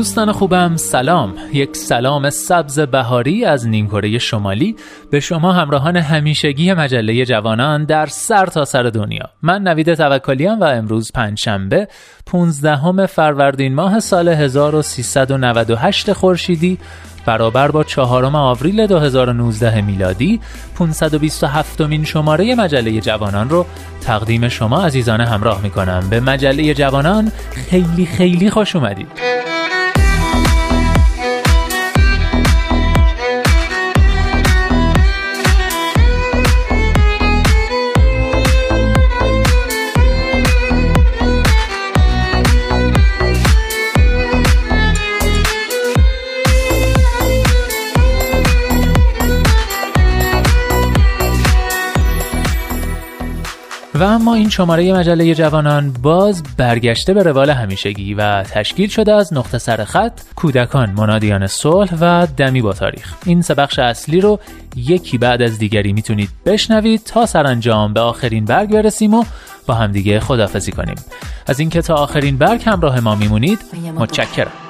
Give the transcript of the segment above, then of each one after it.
دوستان خوبم سلام. یک سلام سبز بهاری از نیمکره شمالی. به شما همراهان همیشگی مجله جوانان در سر تا سر دنیا. من نوید توکلیام و امروز پنجشنبه 15 فروردین ماه سال 1398 خورشیدی برابر با چهارم آوریل 2019 میلادی. 527 مین شماره مجله جوانان رو تقدیم شما عزیزان همراه می کنم به مجله جوانان خیلی خیلی خوش اومدید. و اما این شماره مجله جوانان باز برگشته به روال همیشگی و تشکیل شده از نقطه سر خط کودکان منادیان صلح و دمی با تاریخ. این سه بخش اصلی رو یکی بعد از دیگری می‌تونید بشنوید تا سرانجام به آخرین برگ برسیم و با همدیگه خدافزی کنیم. از اینکه تا آخرین برگ همراه ما میمونید متشکرم.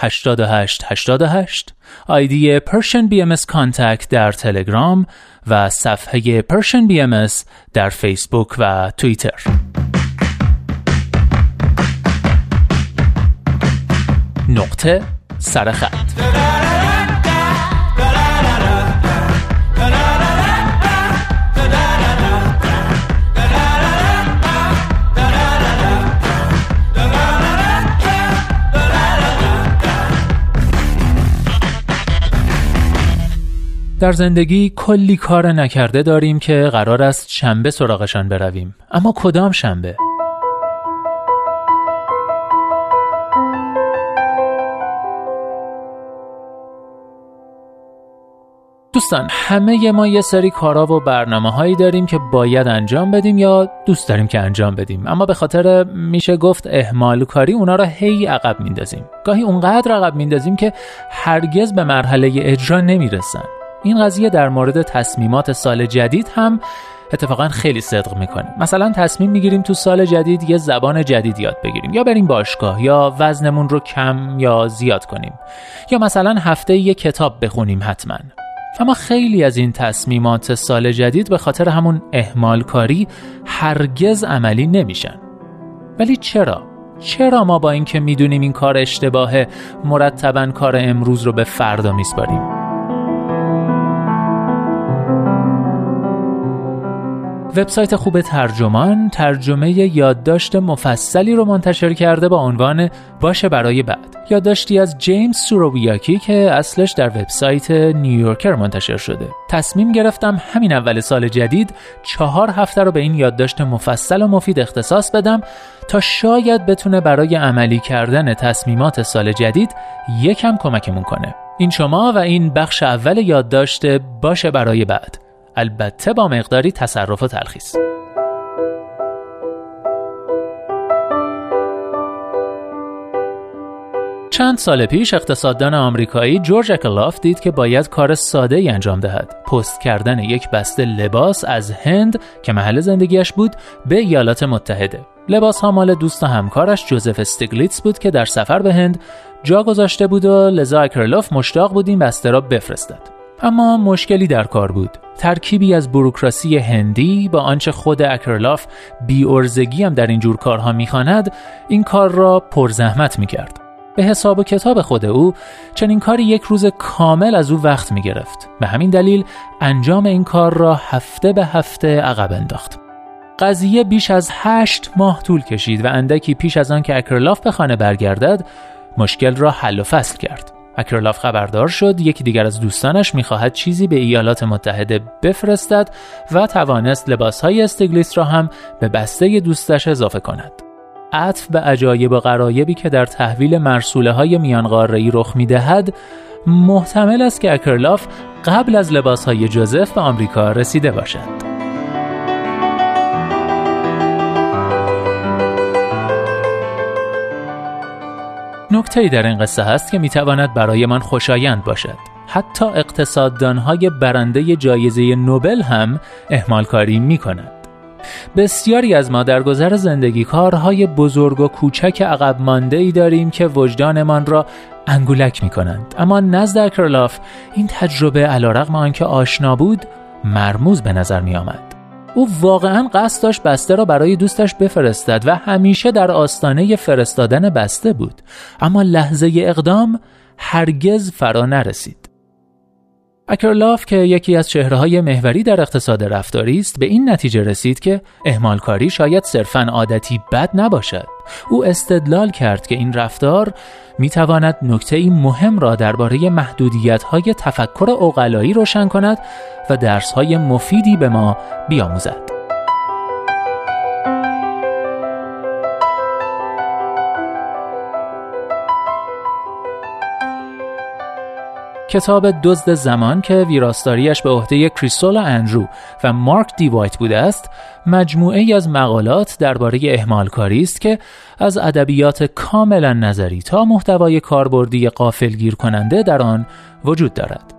88 88 آیدی BM Contact در تلگرام و صفحه BM در فیسبوک و توییتر. نقطه سرخط در زندگی کلی کار نکرده داریم که قرار است شنبه سراغشان برویم. اما کدام شنبه؟ دوستان همه ما یه سری کارا و برنامه هایی داریم که باید انجام بدیم یا دوست داریم که انجام بدیم. اما به خاطر میشه گفت اهمال کاری اونا را هی عقب میندازیم گاهی اونقدر عقب میندازیم که هرگز به مرحله اجرا نمی‌رسن. این قضیه در مورد تصمیمات سال جدید هم اتفاقا خیلی صدق می‌کنه. مثلا تصمیم می‌گیریم تو سال جدید یه زبان جدید یاد بگیریم. یا بریم باشگاه یا وزنمون رو کم یا زیاد کنیم. یا مثلا هفته یه کتاب بخونیم حتما. اما خیلی از این تصمیمات سال جدید به خاطر همون اهمال کاری هرگز عملی نمیشن. ولی چرا؟ چرا ما با اینکه می‌دونیم این کار اشتباهه مرتبا کار امروز رو به فردا میسپاریم؟ وبسایت خوب ترجمان ترجمه یادداشت مفصلی رو منتشر کرده با عنوان باشه برای بعد. یادداشتی از جیمز سورویاکی که اصلش در وبسایت نیویورکر منتشر شده. تصمیم گرفتم همین اول سال جدید چهار هفته رو به این یادداشت مفصل و مفید اختصاص بدم تا شاید بتونه برای عملی کردن تصمیمات سال جدید یکم کمکمون کنه. این شما و این بخش اول یادداشت باشه برای بعد. البته با مقداری تصرف و تلخیص. چند سال پیش اقتصاددان آمریکایی جورج اکلاف دید که باید کار ساده ای انجام دهد. پست کردن یک بسته لباس از هند که محل زندگیش بود به ایالات متحده. لباس ها مال دوست و همکارش جوزف استیگلیتس بود که در سفر به هند جا گذاشته بود و لذا اکرلوف مشتاق بود این بسته را بفرستد. اما مشکلی در کار بود ترکیبی از بروکراسی هندی با آنچه خود اکرلاف بی عرضگی هم در این جور کارها می‌خواند این کار را پرزحمت می‌کرد به حساب و کتاب خود او چنین کاری یک روز کامل از او وقت می گرفت. به همین دلیل انجام این کار را هفته به هفته عقب انداخت. قضیه بیش از هشت ماه طول کشید و اندکی پیش از آن که اکرلاف به خانه برگردد مشکل را حل و فصل کرد. اکرلاف خبردار شد یکی دیگر از دوستانش می‌خواهد چیزی به ایالات متحده بفرستد و توانست لباسهای استگلیس را هم به بسته دوستش اضافه کند. عطف به عجایب و غرایبی که در تحویل مرسوله های رخ می‌دهد محتمل است که اکرلاف قبل از لباسهای جوزف به آمریکا رسیده باشد. نکته در این قصه هست که می‌تواند برای من خوشایند باشد حتی اقتصاددانهای برنده جایزه نوبل هم احمال کاری می کند. بسیاری از ما در گذر زندگی کارهای بزرگ و کوچک عقب مانده ای داریم که وجدانمان را انگولک می کنند. اما نزد اکرلاف این تجربه علا رقم آنکه آشنا بود مرموز به نظر می آمد. او واقعا قصد داشت بسته را برای دوستش بفرستد و همیشه در آستانه فرستادن بسته بود. اما لحظه اقدام هرگز فرا نرسید. اکرلاف که یکی از چهره های محوری در اقتصاد رفتاری است به این نتیجه رسید که اهمالکاری شاید صرفا عادتی بد نباشد او استدلال کرد که این رفتار می تواند نکته مهم را درباره محدودیت های تفکر اقلایی روشن کند و درس های مفیدی به ما بیاموزد. کتاب دزد زمان که ویراستاریش به عهده کریستول اندرو و مارک دیوایت بوده است مجموعه ای از مقالات درباره اهمالکاری است که از ادبیات کاملا نظری تا محتوای کاربردی قافلگیر کننده در آن وجود دارد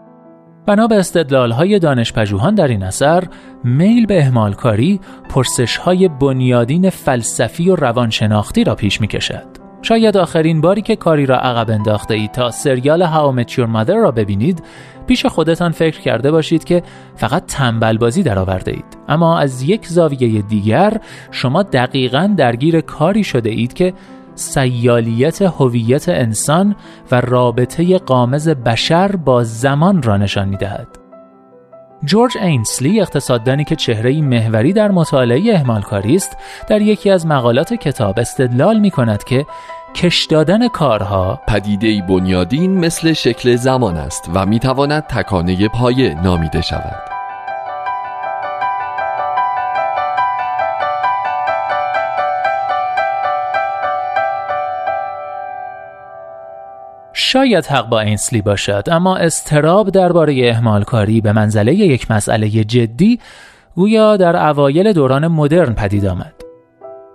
بنا به استدلال های دانشپژوهان در این اثر میل به اهمالکاری پرسش های بنیادین فلسفی و روانشناختی را پیش می کشد. شاید آخرین باری که کاری را عقب انداخته اید تا سریال How Your Mother را ببینید پیش خودتان فکر کرده باشید که فقط تنبل بازی درآورده اید اما از یک زاویه دیگر شما دقیقا درگیر کاری شده اید که سیالیت هویت انسان و رابطه قامز بشر با زمان را نشان می دهد. جورج اینسلی اقتصاددانی که چهره محوری در مطالعه اهمالکاری است در یکی از مقالات کتاب استدلال می کند که کش دادن کارها پدیده بنیادین مثل شکل زمان است و می تواند تکانه پایه نامیده شود. شاید حق با اینسلی باشد اما اضطراب درباره کاری به منزله یک مسئله جدی گویا در اوایل دوران مدرن پدید آمد.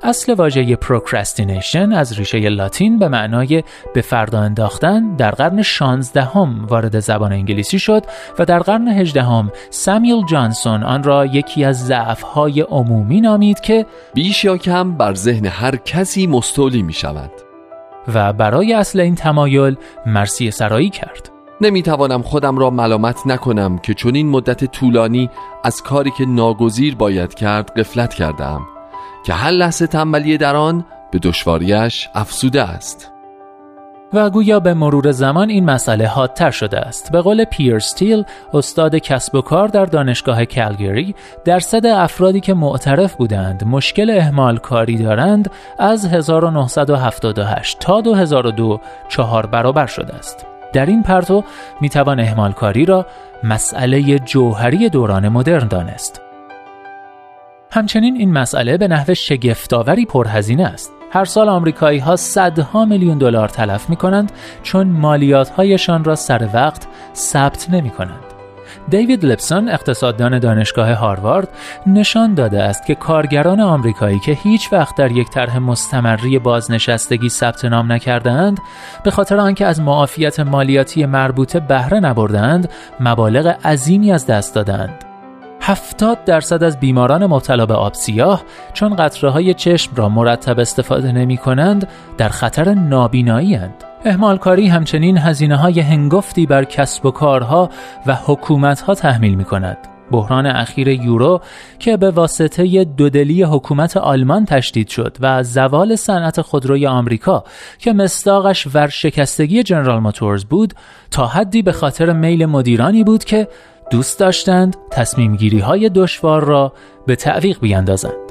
اصل واژه procrastination از ریشه لاتین به معنای به فردا انداختن در قرن 16 هم وارد زبان انگلیسی شد و در قرن 18 هم ساموئل جانسون آن را یکی از ضعفهای عمومی نامید که بیش یا کم بر ذهن هر کسی مستولی می شود و برای اصل این تمایل مرسی سرایی کرد. نمی‌توانم خودم را ملامت نکنم که چون این مدت طولانی از کاری که ناگزیر باید کرد قفلت کردم که هر لحظه تنبلی در آن به دشواریش افسوده است. و گویا به مرور زمان این مسئله حادتر شده است. به قول پیر ستیل استاد کسب و کار در دانشگاه کلگری درصد افرادی که معترف بودند مشکل اهمال کاری دارند از 1978 تا 2002 چهار برابر شده است. در این پرتو می‌توان اهمال کاری را مسئله جوهری دوران مدرن دانست. همچنین این مسئله به نحو شگفتآوری پرهزینه است. هر سال آمریکایی ها صدها میلیون دلار تلف می کنند چون مالیات هایشان را سر وقت ثبت نمی کنند. دیوید لپسون اقتصاددان دانشگاه هاروارد نشان داده است که کارگران آمریکایی که هیچ وقت در یک طرح مستمری بازنشستگی ثبت نام نکردند به خاطر آنکه از معافیت مالیاتی مربوطه بهره نبردند مبالغ عظیمی از دست دادند 70 درصد از بیماران مبتلا به آب سیاه چون قطره های چشم را مرتب استفاده نمی کنند در خطر نابینایی هند. اهمالکاری همچنین هزینه های هنگفتی بر کسب و کارها و حکومت ها تحمیل می کند. بحران اخیر یورو که به واسطه دودلی حکومت آلمان تشدید شد و زوال صنعت خودروی آمریکا که مستاقش ورشکستگی جنرال موتورز بود تا حدی به خاطر میل مدیرانی بود که دوست داشتند تصمیم گیری های دشوار را به تعویق بیندازند.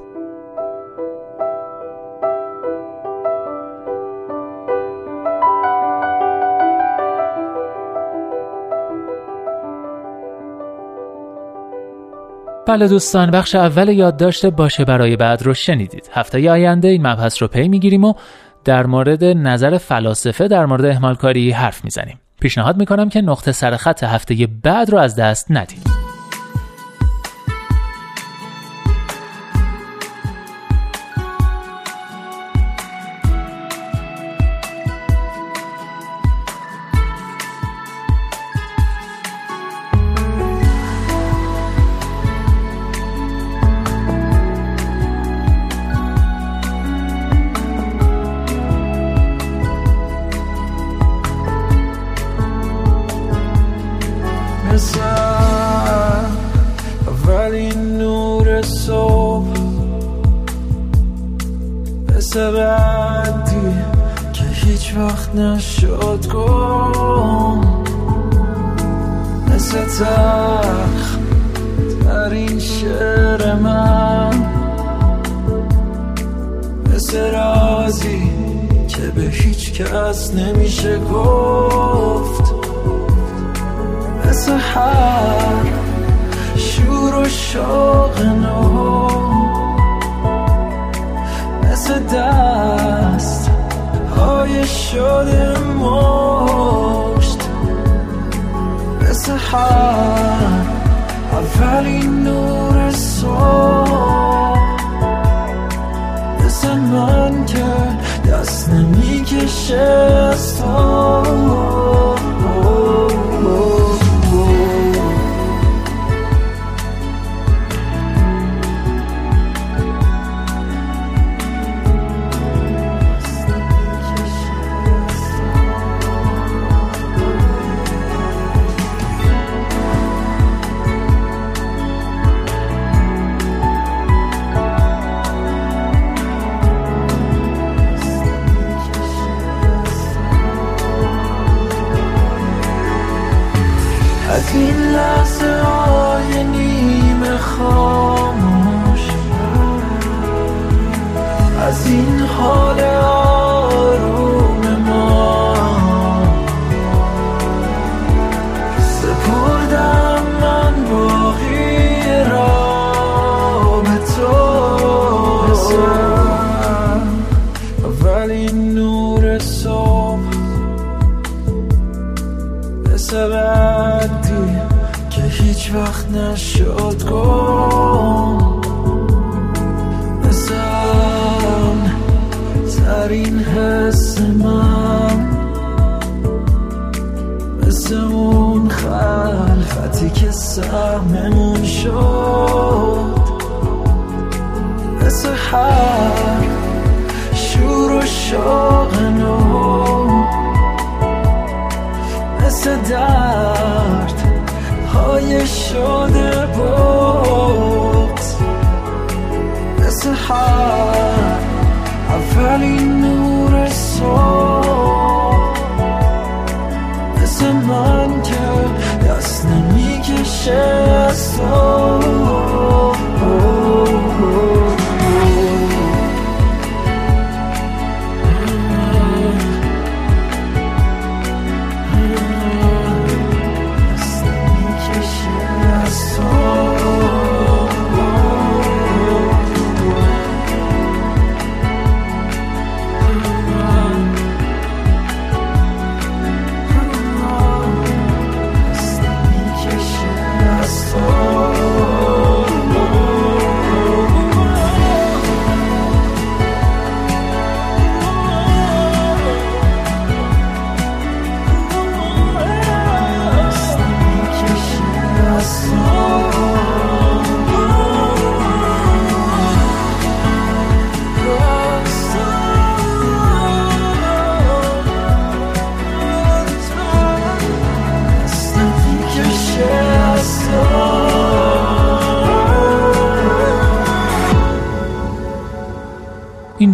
بله دوستان بخش اول یادداشت باشه برای بعد رو شنیدید هفته آینده این مبحث رو پی می‌گیریم و در مورد نظر فلاسفه در مورد اهمالکاری حرف می‌زنیم پیشنهاد می‌کنم که نقطه سرخط هفته بعد رو از دست ندید. نشد گم. مثل تخ در این شعر من. مثل رازی که به هیچ کس نمیشه گفت. مثل هر شور و شوق نو مثل دست های شده مشت. مثل هر اولین نور صبح. مثل من که دست نمی‌کشه از تو من که دست نمی‌کشه از تو.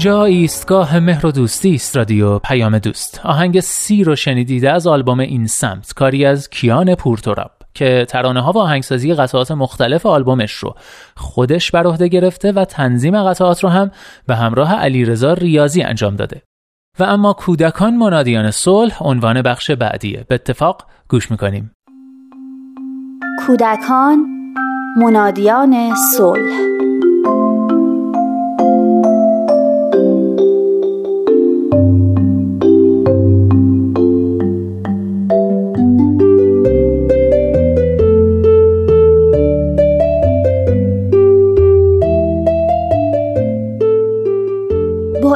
اینجا ایستگاه مهر و دوستی است رادیو پیام دوست. آهنگ سی رو شنیدیده از آلبوم این سمت کاری از کیان پورتوراب که ترانه ها و آهنگسازی قطعات مختلف آلبومش رو خودش بر عهده گرفته و تنظیم قطعات رو هم به همراه علیرضا ریاضی انجام داده. و اما کودکان منادیان صلح عنوان بخش بعدیه. به اتفاق گوش می‌کنیم. کودکان منادیان صلح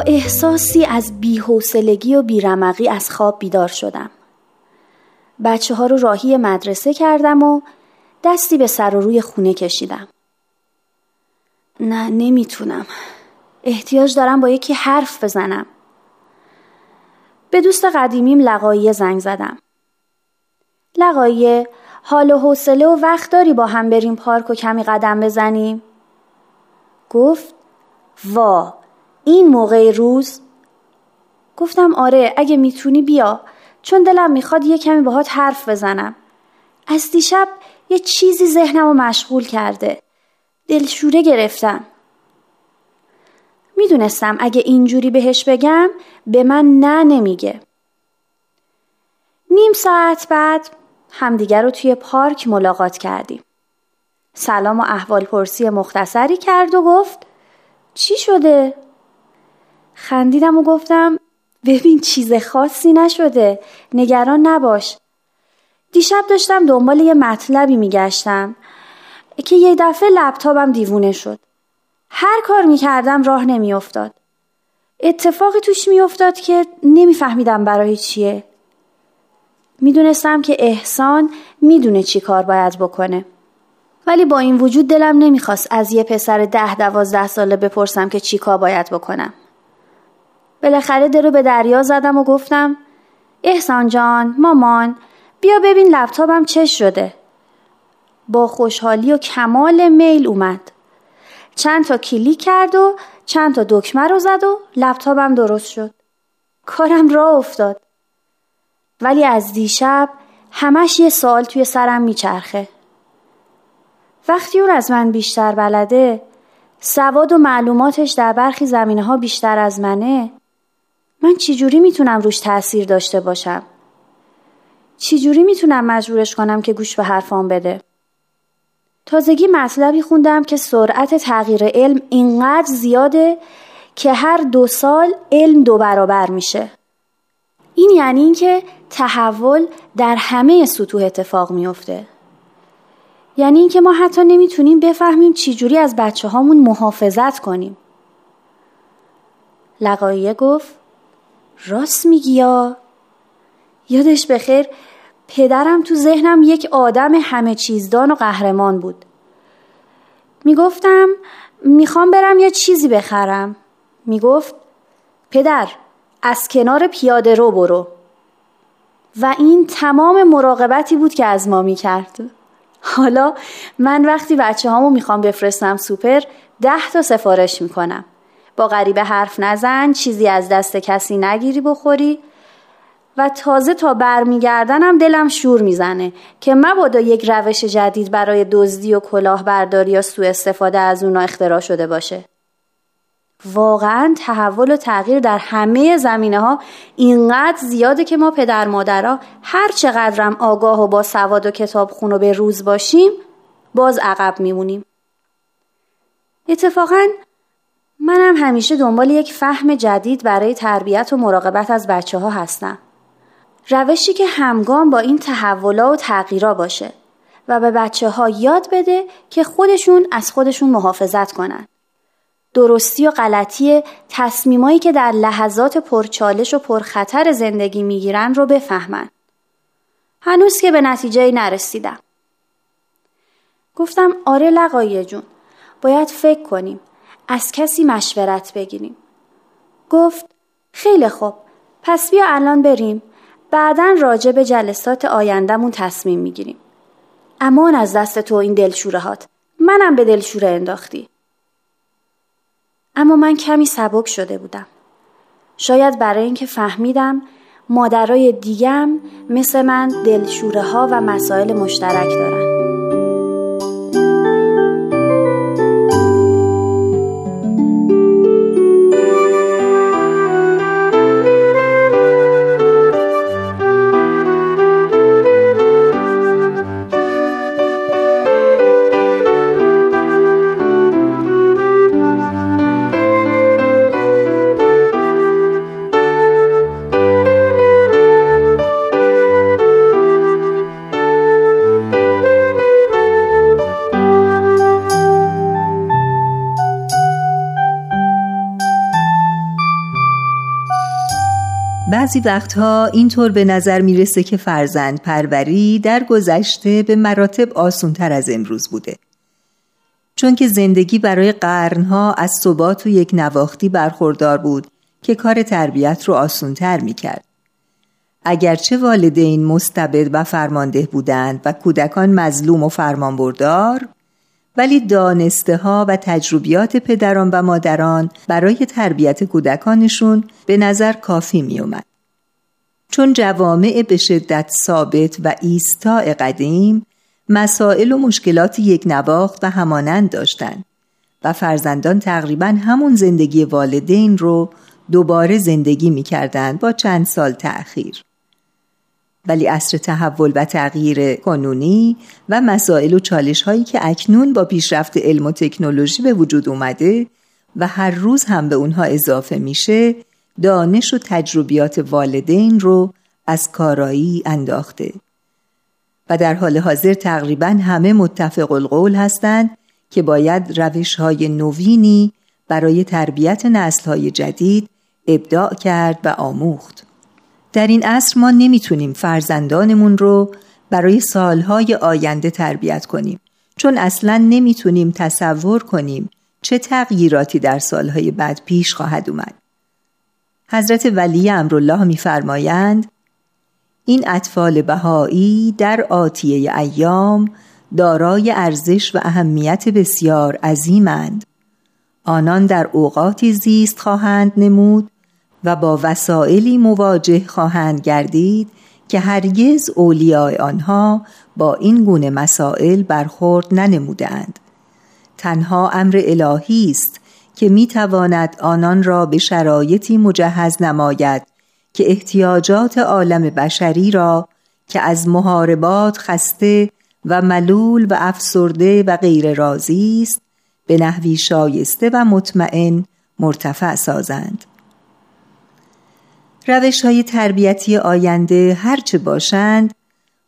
احساسی از بیحوصلگی و بیرمقی از خواب بیدار شدم. بچه ها رو راهی مدرسه کردم و دستی به سر و روی خونه کشیدم. نه نمی‌تونم. احتیاج دارم با یکی حرف بزنم. به دوست قدیمیم لقایه زنگ زدم. لقایه حال و حوصله و وقت داری با هم بریم پارک و کمی قدم بزنیم؟ گفت وا این موقع روز؟ گفتم آره اگه می‌تونی بیا. چون دلم می‌خواد یه کمی باهات حرف بزنم. از دیشب یه چیزی ذهنم رو مشغول کرده. دلشوره گرفتم. می‌دونستم اگه اینجوری بهش بگم به من نه نمیگه. نیم ساعت بعد همدیگر رو توی پارک ملاقات کردیم. سلام و احوال پرسی مختصری کرد و گفت چی شده؟ خندیدم و گفتم ببین چیز خاصی نشده نگران نباش. دیشب داشتم دنبال یه مطلبی میگشتم که یه دفعه لپتاپم دیوونه شد. هر کار می‌کردم راه نمیافتاد. اتفاقی توش میافتاد که نمیفهمیدم برای چیه. می‌دونستم که احسان می‌دونه چی کار باید بکنه. ولی با این وجود دلم نمی‌خواست از یه پسر ده دوازده ساله بپرسم که چی کار باید بکنم. بالاخره درو به دریا زدم و گفتم احسان جان مامان بیا ببین لپتاپم چه شده. با خوشحالی و کمال میل اومد. چند تا کلیک کرد و چند تا دکمه رو زد و لپتاپم درست شد. کارم راه افتاد. ولی از دیشب همش یه سوال توی سرم میچرخه. وقتی اون از من بیشتر بلده سواد و معلوماتش در برخی زمینه ها بیشتر از منه من چجوری می‌تونم روش تأثیر داشته باشم؟ چجوری می‌تونم مجبورش کنم که گوش به حرفام بده؟ تازگی مطلبی خوندم که سرعت تغییر علم اینقدر زیاده که هر دو سال علم دو برابر میشه. این یعنی اینکه تحول در همه سطوح اتفاق میفته. یعنی اینکه ما حتی نمی‌تونیم بفهمیم چجوری از بچه هامون محافظت کنیم لقایه گفت راست میگی یا؟ یادش بخیر پدرم تو ذهنم یک آدم همه چیزدان و قهرمان بود. می‌گفتم می‌خوام برم یه چیزی بخرم. می‌گفت پدر از کنار پیاده رو برو. و این تمام مراقبتی بود که از ما می‌کرد. حالا من وقتی بچه هامو می‌خوام بفرستم سوپر ده تا سفارش می‌کنم. با غریبه حرف نزن چیزی از دست کسی نگیری بخوری. و تازه تا برمیگردنم دلم شور می‌زنه که مبادا یک روش جدید برای دزدی و کلاهبرداری یا سوء استفاده از اونا اختراع شده باشه. واقعا تحول و تغییر در همه زمینه ها اینقدر زیاده که ما پدر مادرها هر چقدرم آگاه و با سواد و کتاب خون و به روز باشیم باز عقب میمونیم. اتفاقا منم همیشه دنبال یک فهم جدید برای تربیت و مراقبت از بچه ها هستم روشی که همگام با این تحولا و تغییرا باشه و به بچه ها یاد بده که خودشون از خودشون محافظت کنن. درستی و غلطی تصمیمایی که در لحظات پرچالش و پرخطر زندگی می‌گیرن رو بفهمن. هنوز که به نتیجه نرسیدم. گفتم آره لقایه جون باید فکر کنیم از کسی مشورت بگیریم. گفت خیلی خوب پس بیا الان بریم بعدا راجع به جلسات آیندهمون تصمیم می‌گیریم. امان از دست تو این دلشورهات. منم به دلشوره انداختی. اما من کمی سبک شده بودم. شاید برای اینکه فهمیدم مادرای دیگم مثل من دلشوره ها و مسائل مشترک دارن. بعضی وقتها اینطور به نظر می‌رسه که فرزند پروری در گذشته به مراتب آسونتر از امروز بوده. چون که زندگی برای قرنها از ثبات و یک نواختی برخوردار بود که کار تربیت رو آسونتر می‌کرد. اگرچه والدین مستبد و فرمانده بودند و کودکان مظلوم و فرمانبردار ولی دانسته ها و تجربیات پدران و مادران برای تربیت کودکانشون به نظر کافی می اومد. چون جوامع به شدت ثابت و ایستا قدیم مسائل و مشکلات یک نواخت و همانند داشتند و فرزندان تقریبا همون زندگی والدین رو دوباره زندگی می با چند سال تأخیر. ولی اصر تحول و تغییر قانونی و مسائل و چالش هایی که اکنون با پیشرفت علم و تکنولوژی به وجود اومده و هر روز هم به اونها اضافه میشه دانش و تجربیات والدین رو از کارایی انداخته و در حال حاضر تقریبا همه متفق القول هستند که باید روش های نوینی برای تربیت نسل های جدید ابداع کرد و آموخت در این عصر ما نمی‌تونیم فرزندانمون رو برای سالهای آینده تربیت کنیم چون اصلا نمی‌تونیم تصور کنیم چه تغییراتی در سالهای بعد پیش خواهد اومد. حضرت ولی امرالله میفرمایند این اطفال بهایی در آتیه ایام دارای ارزش و اهمیت بسیار عظیمند. آنان در اوقاتی زیست خواهند نمود و با وسائلی مواجه خواهند گردید که هرگز اولیاء آنها با این گونه مسائل برخورد ننمودند تنها امر الهی است که می تواند آنان را به شرایطی مجهز نماید که احتیاجات عالم بشری را که از محاربات خسته و ملول و افسرده و غیر راضی است به نحوی شایسته و مطمئن مرتفع سازند. روش های تربیتی آینده هرچه باشند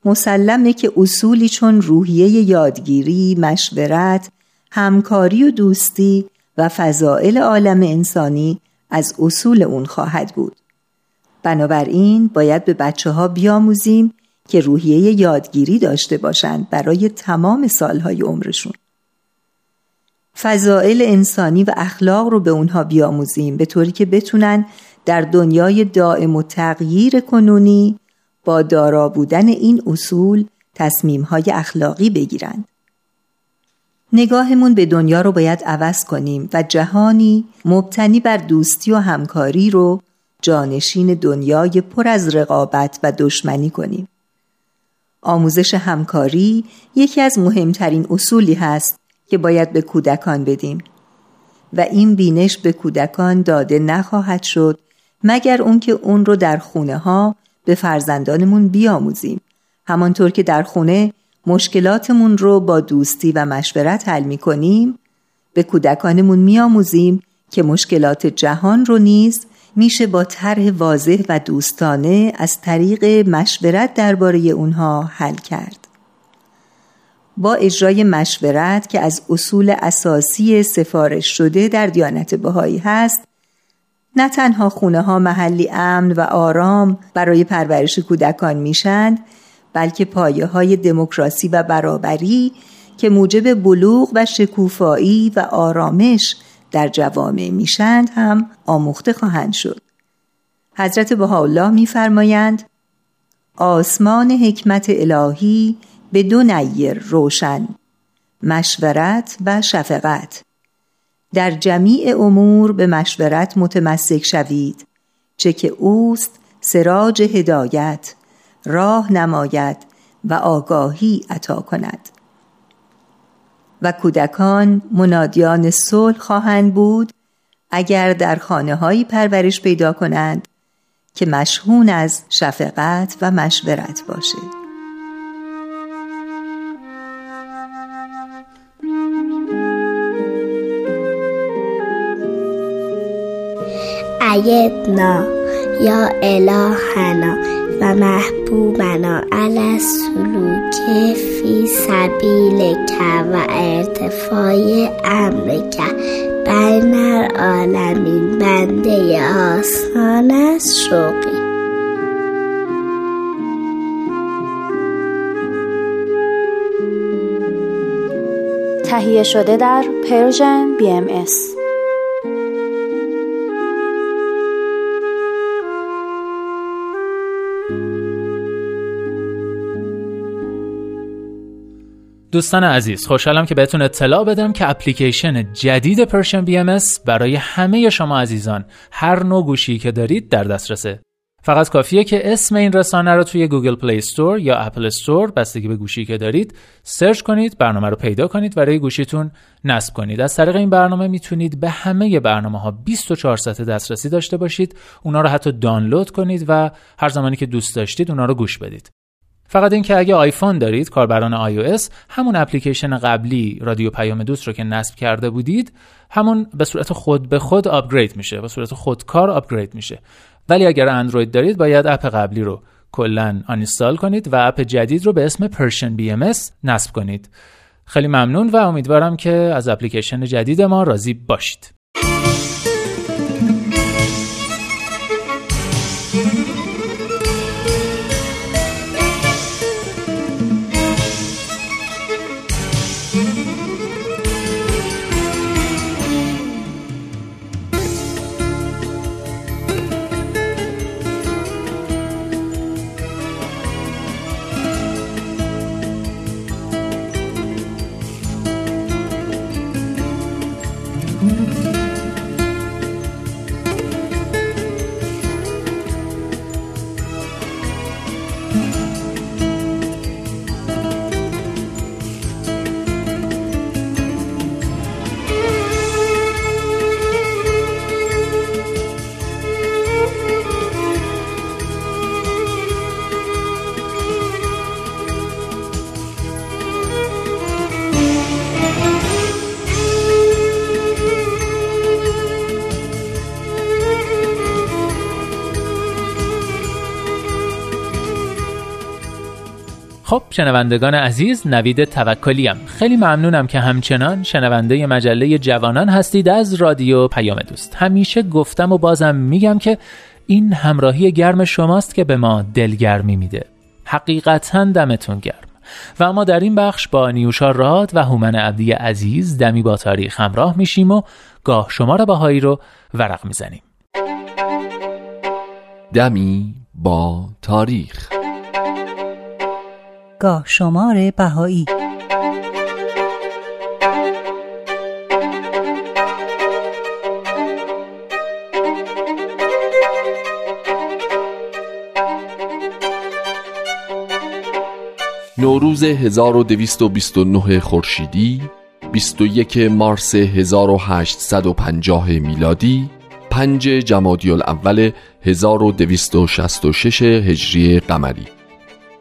مسلمه که اصولی چون روحیه یادگیری، مشورت، همکاری و دوستی و فضائل عالم انسانی از اصول اون خواهد بود. بنابراین باید به بچه ها بیاموزیم که روحیه یادگیری داشته باشند برای تمام سالهای عمرشون. فضائل انسانی و اخلاق رو به اونها بیاموزیم به طوری که بتونن در دنیای دائم و تغییر کنونی با دارا بودن این اصول تصمیمهای اخلاقی بگیرند. نگاهمون به دنیا رو باید عوض کنیم و جهانی مبتنی بر دوستی و همکاری رو جانشین دنیای پر از رقابت و دشمنی کنیم. آموزش همکاری یکی از مهمترین اصولی هست که باید به کودکان بدیم و این بینش به کودکان داده نخواهد شد مگر اون که اون رو در خونه ها به فرزندانمون بیاموزیم همانطور که در خونه مشکلاتمون رو با دوستی و مشورت حل می کنیم به کودکانمون میآموزیم که مشکلات جهان رو نیز میشه با طرح واضح و دوستانه از طریق مشورت درباره اونها حل کرد. با اجرای مشورت که از اصول اساسی سفارش شده در دیانت بهایی هست نه تنها خونه ها محلی امن و آرام برای پرورش کودکان میشند بلکه پایه های دموکراسی و برابری که موجب بلوغ و شکوفایی و آرامش در جوامع میشند هم آموخته خواهند شد. حضرت بهاءالله میفرمایند آسمان حکمت الهی به دو نیر روشن مشورت و شفقت. در جمیع امور به مشورت متمسک شوید چه که اوست سراج هدایت. راه نماید و آگاهی عطا کند. و کودکان منادیان صلح خواهند بود اگر در خانه هایی پرورش پیدا کنند که مشهون از شفقت و مشورت باشه. ایدنا یا الهنا و محبوبنا علی سلوک فی سبیل و ارتفاع امرک بین العالمین بنده آسان از شوقی تهیه شده در Persian BMS. دوستان عزیز خوشحالم که بهتون اطلاع بدم که اپلیکیشن جدید Persian BM برای همه شما عزیزان هر نوع گوشی که دارید در دسترسه. فقط کافیه که اسم این رسانه رو توی Google Play Store یا Apple Store بستگی به گوشی که دارید سرچ کنید برنامه رو پیدا کنید و روی گوشیتون نصب کنید. از طریق این برنامه می‌تونید به همه برنامه ها 24 ساعت دسترسی داشته باشید اونا رو حتی دانلود کنید و هر زمانی که دوست داشتید اونا رو گوش بدید. فقط اینکه اگه آیفون دارید کاربران iOS همون اپلیکیشن قبلی رادیو پیام دوست رو که نصب کرده بودید همون به صورت خود به خود آپگرید میشه به صورت خودکار آپگرید میشه. ولی اگر اندروید دارید باید اپ قبلی رو کلا آنستال کنید و اپ جدید رو به اسم پرشن ام نصب کنید. خیلی ممنون و امیدوارم که از اپلیکیشن جدید ما راضی باشید. خب شنوندگان عزیز نوید توکلیم. خیلی ممنونم که همچنان شنونده مجله جوانان هستید از رادیو پیام دوست. همیشه گفتم و بازم میگم که این همراهی گرم شماست که به ما دلگرمی میده. حقیقتا دمتون گرم. و ما در این بخش با نیوشا راد و هومن عبدی عزیز دمی با تاریخ همراه میشیم و گاه شما بهایی رو ورق می‌زنیم. دمی با تاریخ گاه شمار بهایی. نوروز 1229 خورشیدی 21 مارس 1850 میلادی 5 جمادی الاول 1266 هجری قمری.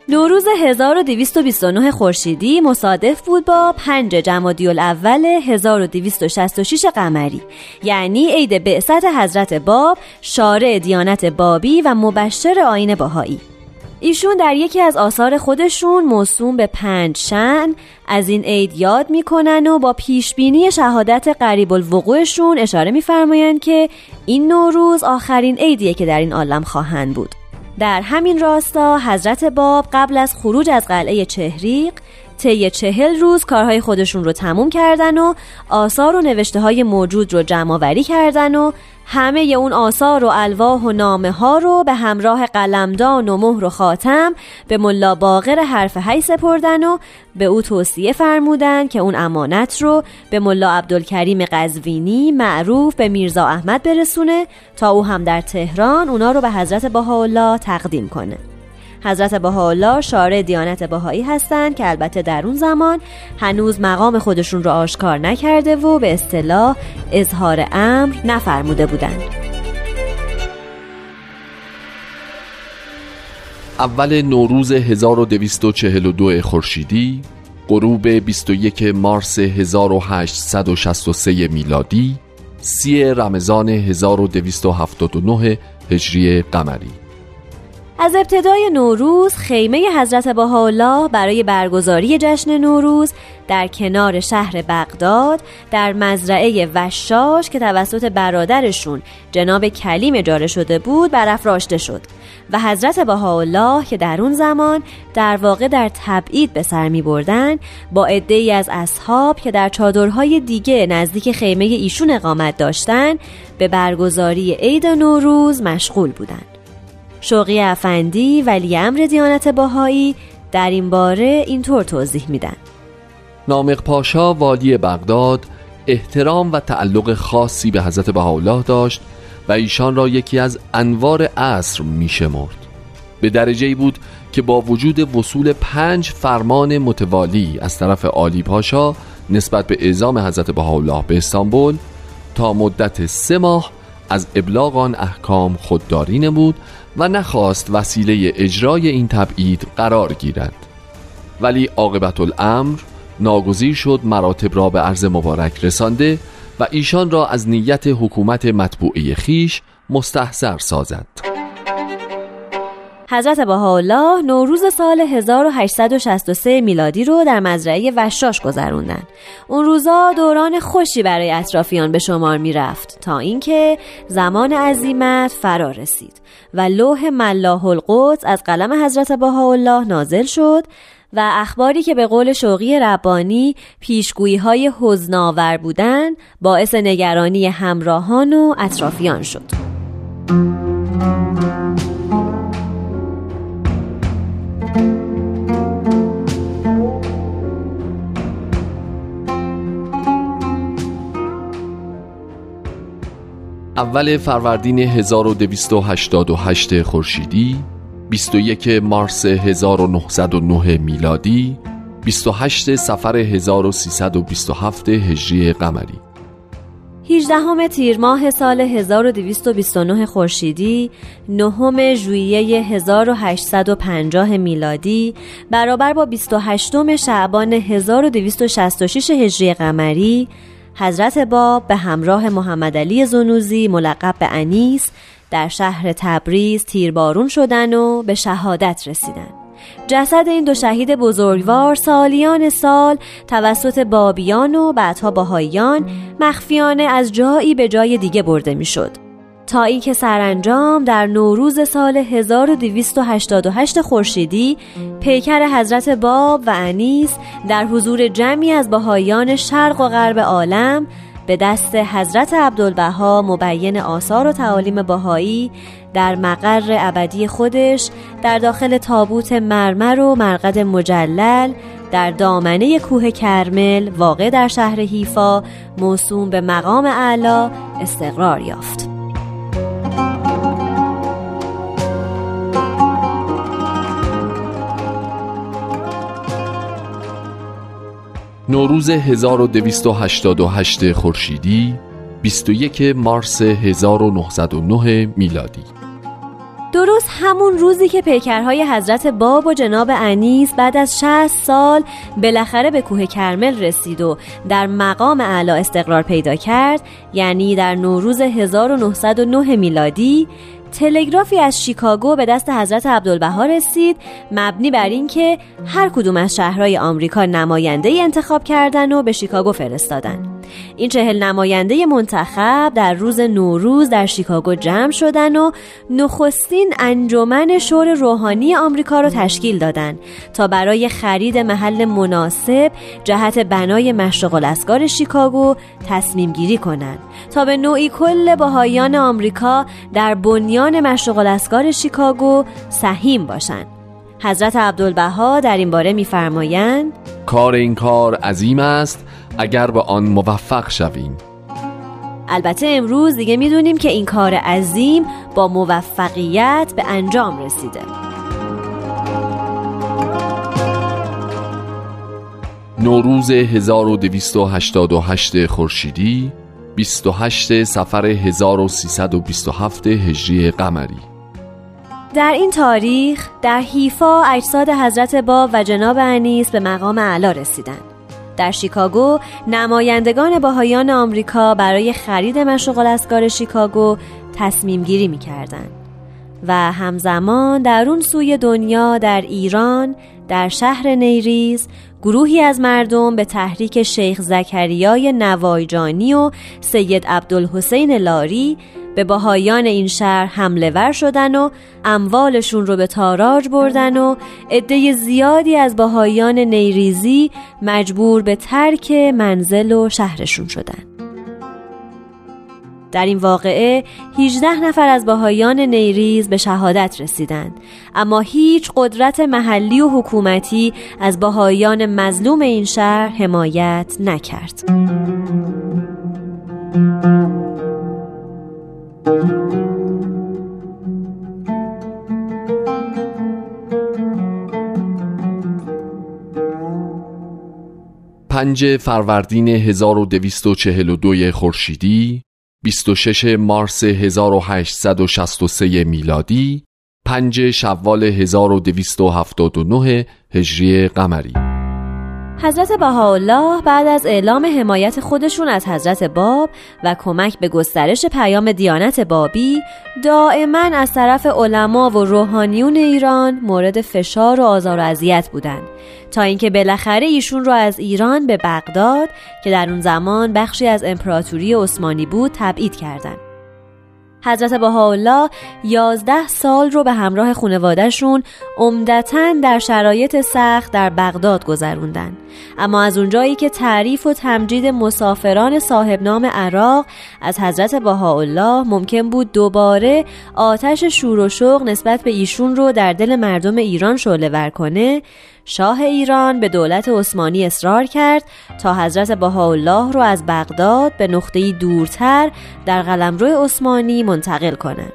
نوروز 1229 خورشیدی مصادف بود با 5 جمادی الاول 1266 قمری. یعنی عید بعثت حضرت باب شارع دیانت بابی و مبشر آین باهایی ایشون در یکی از آثار خودشون موسوم به پنج شن از این عید یاد می‌کنن و با پیشبینی شهادت قریب الوقوعشون اشاره میفرمایند که این نوروز آخرین عیدیه که در این عالم خواهند بود. در همین راستا حضرت باب قبل از خروج از قلعه چهریق طی چهل روز کارهای خودشون رو تموم کردن و آثار و نوشته های موجود رو جمع کردن و همه اون آثار و الواح و نامه ها رو به همراه قلمدان و مهر و خاتم به ملا باقر حرف هی سپردن و به او توصیه فرمودن که اون امانت رو به ملا عبدالکریم قزوینی معروف به میرزا احمد برسونه تا او هم در تهران اونا رو به حضرت بهاءالله تقدیم کنه. حضرت بهاءالله شارع دیانت بهایی هستند که البته در اون زمان هنوز مقام خودشون رو آشکار نکرده و به اصطلاح اظهار امر نفرموده بودند. اول نوروز 1242 خورشیدی غروب 21 مارس 1863 میلادی سی رمضان 1279 هجری قمری از ابتدای نوروز خیمه حضرت بهاءالله برای برگزاری جشن نوروز در کنار شهر بغداد در مزرعه وشاش که توسط برادرشون جناب کلیم اجاره شده بود برافراشته شد و حضرت بهاءالله که در اون زمان در واقع در تبعید به سر می بردن با عده‌ای از اصحاب که در چادرهای دیگه نزدیک خیمه ایشون اقامت داشتن به برگزاری عید نوروز مشغول بودند. شوقی افندی ولی امر دیانت باهایی در این باره اینطور توضیح میدن. نامق پاشا والی بغداد احترام و تعلق خاصی به حضرت بهاءالله داشت و ایشان را یکی از انوار عصر میشمرد. به درجه بود که با وجود وصول پنج فرمان متوالی از طرف عالی پاشا نسبت به اعزام حضرت بهاءالله به استانبول تا مدت سه ماه از ابلاغ آن احکام خودداری نمود و نخواست وسیله اجرای این تبعید قرار گیرد. ولی عاقبت الامر ناگزیر شد مراتب را به عرض مبارک رسانده و ایشان را از نیت حکومت مطبوعه خیش مستحضر سازد. حضرت بهاءالله نوروز سال 1863 میلادی رو در مزرعه وشاش گذروندن. اون روزا دوران خوشی برای اطرافیان به شمار می رفت تا اینکه زمان عزیمت فرا رسید و لوح ملاه القدس از قلم حضرت بهاءالله نازل شد و اخباری که به قول شوقی ربانی پیشگویی های حزناور بودن باعث نگرانی همراهان و اطرافیان شد. اول فروردین 1288 خورشیدی 21 مارس 1909 میلادی 28 سفر 1327 هجری قمری. 18 تیر ماه سال 1229 خورشیدی، نهم ژوئیه 1850 میلادی برابر با 28 شعبان 1266 هجری قمری حضرت باب به همراه محمد علی زنوزی ملقب به انیس در شهر تبریز تیربارون شدن و به شهادت رسیدن جسد این دو شهید بزرگوار سالیان سال توسط بابیان و بعدها باهایان مخفیانه از جایی به جای دیگه برده می‌شد. تا اینکه سرانجام در نوروز سال 1288 خورشیدی پیکر حضرت باب و انیس در حضور جمعی از بهایان شرق و غرب عالم به دست حضرت عبدالبها مبین آثار و تعالیم باهایی در مقر ابدی خودش در داخل تابوت مرمر و مرقد مجلل در دامنه کوه کرمل واقع در شهر حیفا موسوم به مقام اعلا استقرار یافت. نوروز 1288 خورشیدی 21 مارس 1909 میلادی. درست همون روزی که پیکرهای حضرت باب و جناب انیس بعد از 60 سال بالاخره به کوه کرمل رسید و در مقام اعلی استقرار پیدا کرد یعنی در نوروز 1909 میلادی تلگرافی از شیکاگو به دست حضرت عبدالبها رسید مبنی بر اینکه هر کدوم از شهرهای آمریکا نماینده انتخاب کردن و به شیکاگو فرستادن. این چهل نماینده منتخب در روز نوروز در شیکاگو جمع شدن و نخستین انجمن شور روحانی آمریکا را تشکیل دادند تا برای خرید محل مناسب جهت بنای مشرق الاسکار شیکاگو تصمیم گیری کنند. تا به نوعی کل بهایان آمریکا در بنیان مشرق الاسکار شیکاگو سهیم باشند. حضرت عبدالبها در این باره میفرمایند کار این کار عظیم است اگر به آن موفق شویم. البته امروز دیگه می‌دونیم که این کار عظیم با موفقیت به انجام رسیده. نوروز 1288 خورشیدی 28 سفر 1327 هجری قمری. در این تاریخ در حیفا اجساد حضرت باب و جناب انیس به مقام اعلا رسیدند. در شیکاگو نمایندگان باهایان آمریکا برای خرید مشغل اسکار شیکاگو تصمیم گیری می کردن. و همزمان در اون سوی دنیا در ایران در شهر نیریز گروهی از مردم به تحریک شیخ زکریای نوایجانی و سید عبدالحسین لاری به باهایان این شهر حمله ور شدن و اموالشون رو به تاراج بردن و عده زیادی از باهایان نیریزی مجبور به ترک منزل و شهرشون شدن. در این واقعه 18 نفر از باهایان نیریز به شهادت رسیدند. اما هیچ قدرت محلی و حکومتی از باهایان مظلوم این شهر حمایت نکرد. پنج فروردین 1242 خورشیدی 26 مارس 1863 میلادی 5 شوال 1279 هجری قمری. حضرت بهاءالله بعد از اعلام حمایت خودشون از حضرت باب و کمک به گسترش پیام دیانت بابی دائما از طرف علما و روحانیون ایران مورد فشار و آزار و اذیت بودند تا اینکه بالاخره ایشون را از ایران به بغداد که در اون زمان بخشی از امپراتوری عثمانی بود تبعید کردند حضرت بهاءالله یازده سال رو به همراه خانوادهشون عمدتا در شرایط سخت در بغداد گذروندن. اما از اونجایی که تعریف و تمجید مسافران صاحب نام عراق از حضرت بهاءالله ممکن بود دوباره آتش شور و شوق نسبت به ایشون رو در دل مردم ایران شعله ور کنه شاه ایران به دولت عثمانی اصرار کرد تا حضرت بهاءالله رو از بغداد به نقطه‌ای دورتر در قلمرو عثمانی منتقل کنند.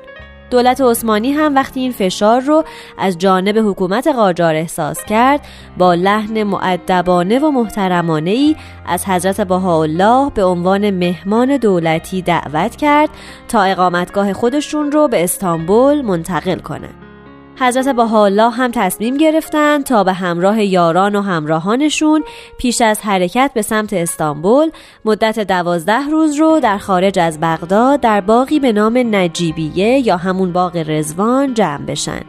دولت عثمانی هم وقتی این فشار رو از جانب حکومت قاجار احساس کرد با لحن معدبانه و محترمانه ای از حضرت بهاءالله به عنوان مهمان دولتی دعوت کرد تا اقامتگاه خودشون رو به استانبول منتقل کنند. حضرت بهاءالله هم تصمیم گرفتند تا به همراه یاران و همراهانشون پیش از حرکت به سمت استانبول مدت دوازده روز رو در خارج از بغداد در باقی به نام نجیبیه یا همون باغ رزوان جمع بشن.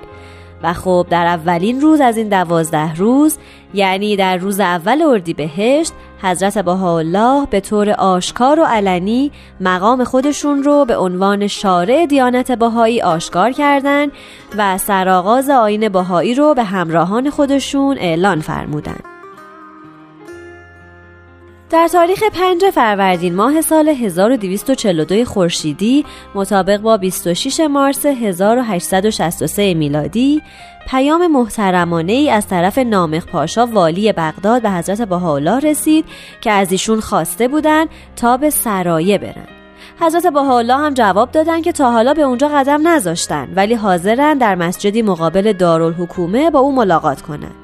و خب در اولین روز از این دوازده روز یعنی در روز اول اردیبهشت حضرت بهاءالله به طور آشکار و علنی مقام خودشون رو به عنوان شارع دیانت بهایی آشکار کردند و سرآغاز آین بهایی رو به همراهان خودشون اعلان فرمودند. در تاریخ 5 فروردین ماه سال 1242 خورشیدی مطابق با 26 مارس 1863 میلادی پیام محترمانه ای از طرف نامخ پاشا والی بغداد به حضرت بهاءالله رسید که از ایشون خواسته بودند تا به سرایه برن حضرت بهاءالله هم جواب دادن که تا حالا به اونجا قدم نذاشتن ولی حاضرن در مسجدی مقابل دارالحکومه با او ملاقات کنند.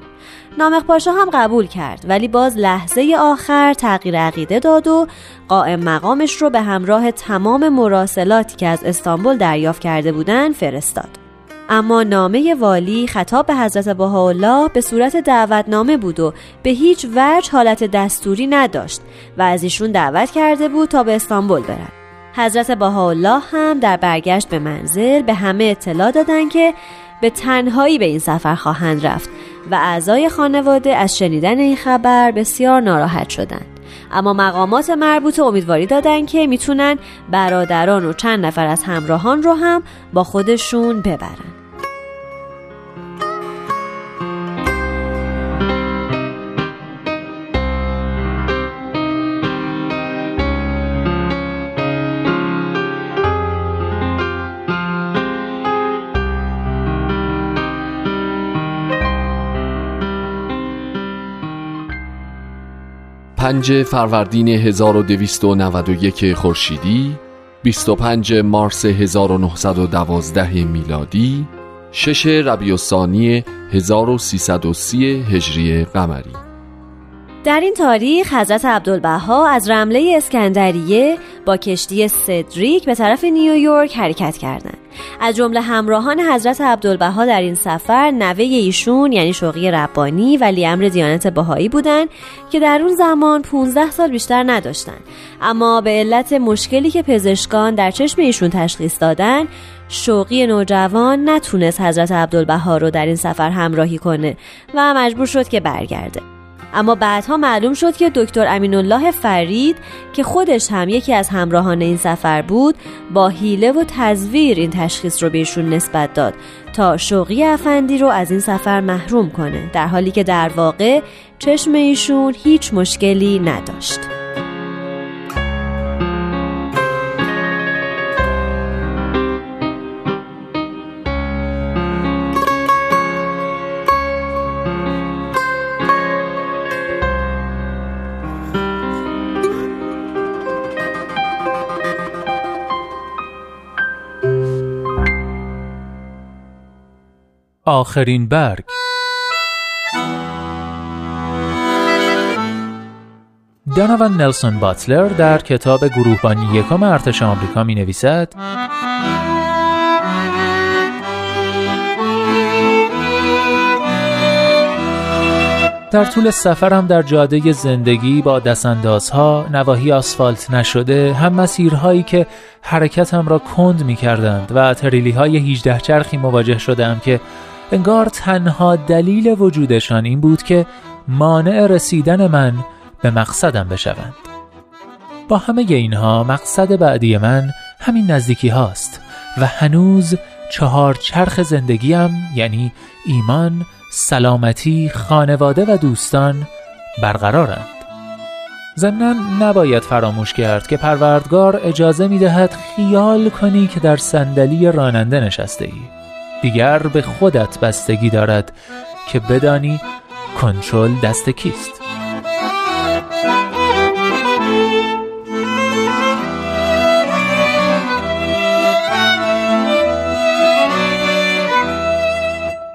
نامق پاشا هم قبول کرد ولی باز لحظه آخر تغییر عقیده داد و قائم مقامش رو به همراه تمام مراسلاتی که از استانبول دریافت کرده بودند فرستاد. اما نامه والی خطاب به حضرت بهاءالله به صورت دعوتنامه بود و به هیچ وجه حالت دستوری نداشت و از ایشون دعوت کرده بود تا به استانبول برن. حضرت بهاءالله هم در برگشت به منزل به همه اطلاع دادن که به تنهایی به این سفر خواهند رفت و اعضای خانواده از شنیدن این خبر بسیار ناراحت شدند. اما مقامات مربوطه امیدواری دادند که می‌تونن برادران و چند نفر از همراهان رو هم با خودشون ببرن. پنج فروردین 1291 خورشیدی 25 مارس 1912 میلادی 6 ربیع الثانی 1330 هجری قمری. در این تاریخ حضرت عبدالبها از رمله اسکندریه با کشتی سدریک به طرف نیویورک حرکت کردند. از جمله همراهان حضرت عبدالبها در این سفر نوه ایشون یعنی شوقی ربانی ولی امر دیانت بهایی بودند که در اون زمان 15 سال بیشتر نداشتند اما به علت مشکلی که پزشکان در چشم ایشون تشخیص دادن شوقی نوجوان نتونست حضرت عبدالبها رو در این سفر همراهی کنه و مجبور شد که برگرده اما بعدها معلوم شد که دکتر امین الله فرید که خودش هم یکی از همراهان این سفر بود با حیله و تزویر این تشخیص رو بهشون نسبت داد تا شوقی افندی رو از این سفر محروم کنه در حالی که در واقع چشم ایشون هیچ مشکلی نداشت. آخرین برگ. دانوان نلسون باتلر در کتاب گروهبانی یکم ارتش آمریکا می نویسد در طول سفرم در جاده زندگی با دستاندازها نواحی آسفالت نشده هم مسیرهایی که حرکتم را کند می کردند و تریلی های 18 چرخی مواجه شدم که انگار تنها دلیل وجودشان این بود که مانع رسیدن من به مقصدم بشوند. با همه اینها مقصد بعدی من همین نزدیکی هاست و هنوز چهار چرخ زندگیم یعنی ایمان، سلامتی، خانواده و دوستان برقرارند. ضمنا نباید فراموش کرد که پروردگار اجازه می دهد خیال کنی که در صندلی راننده نشسته ای دیگر به خودت بستگی دارد که بدانی کنترل دست کیست.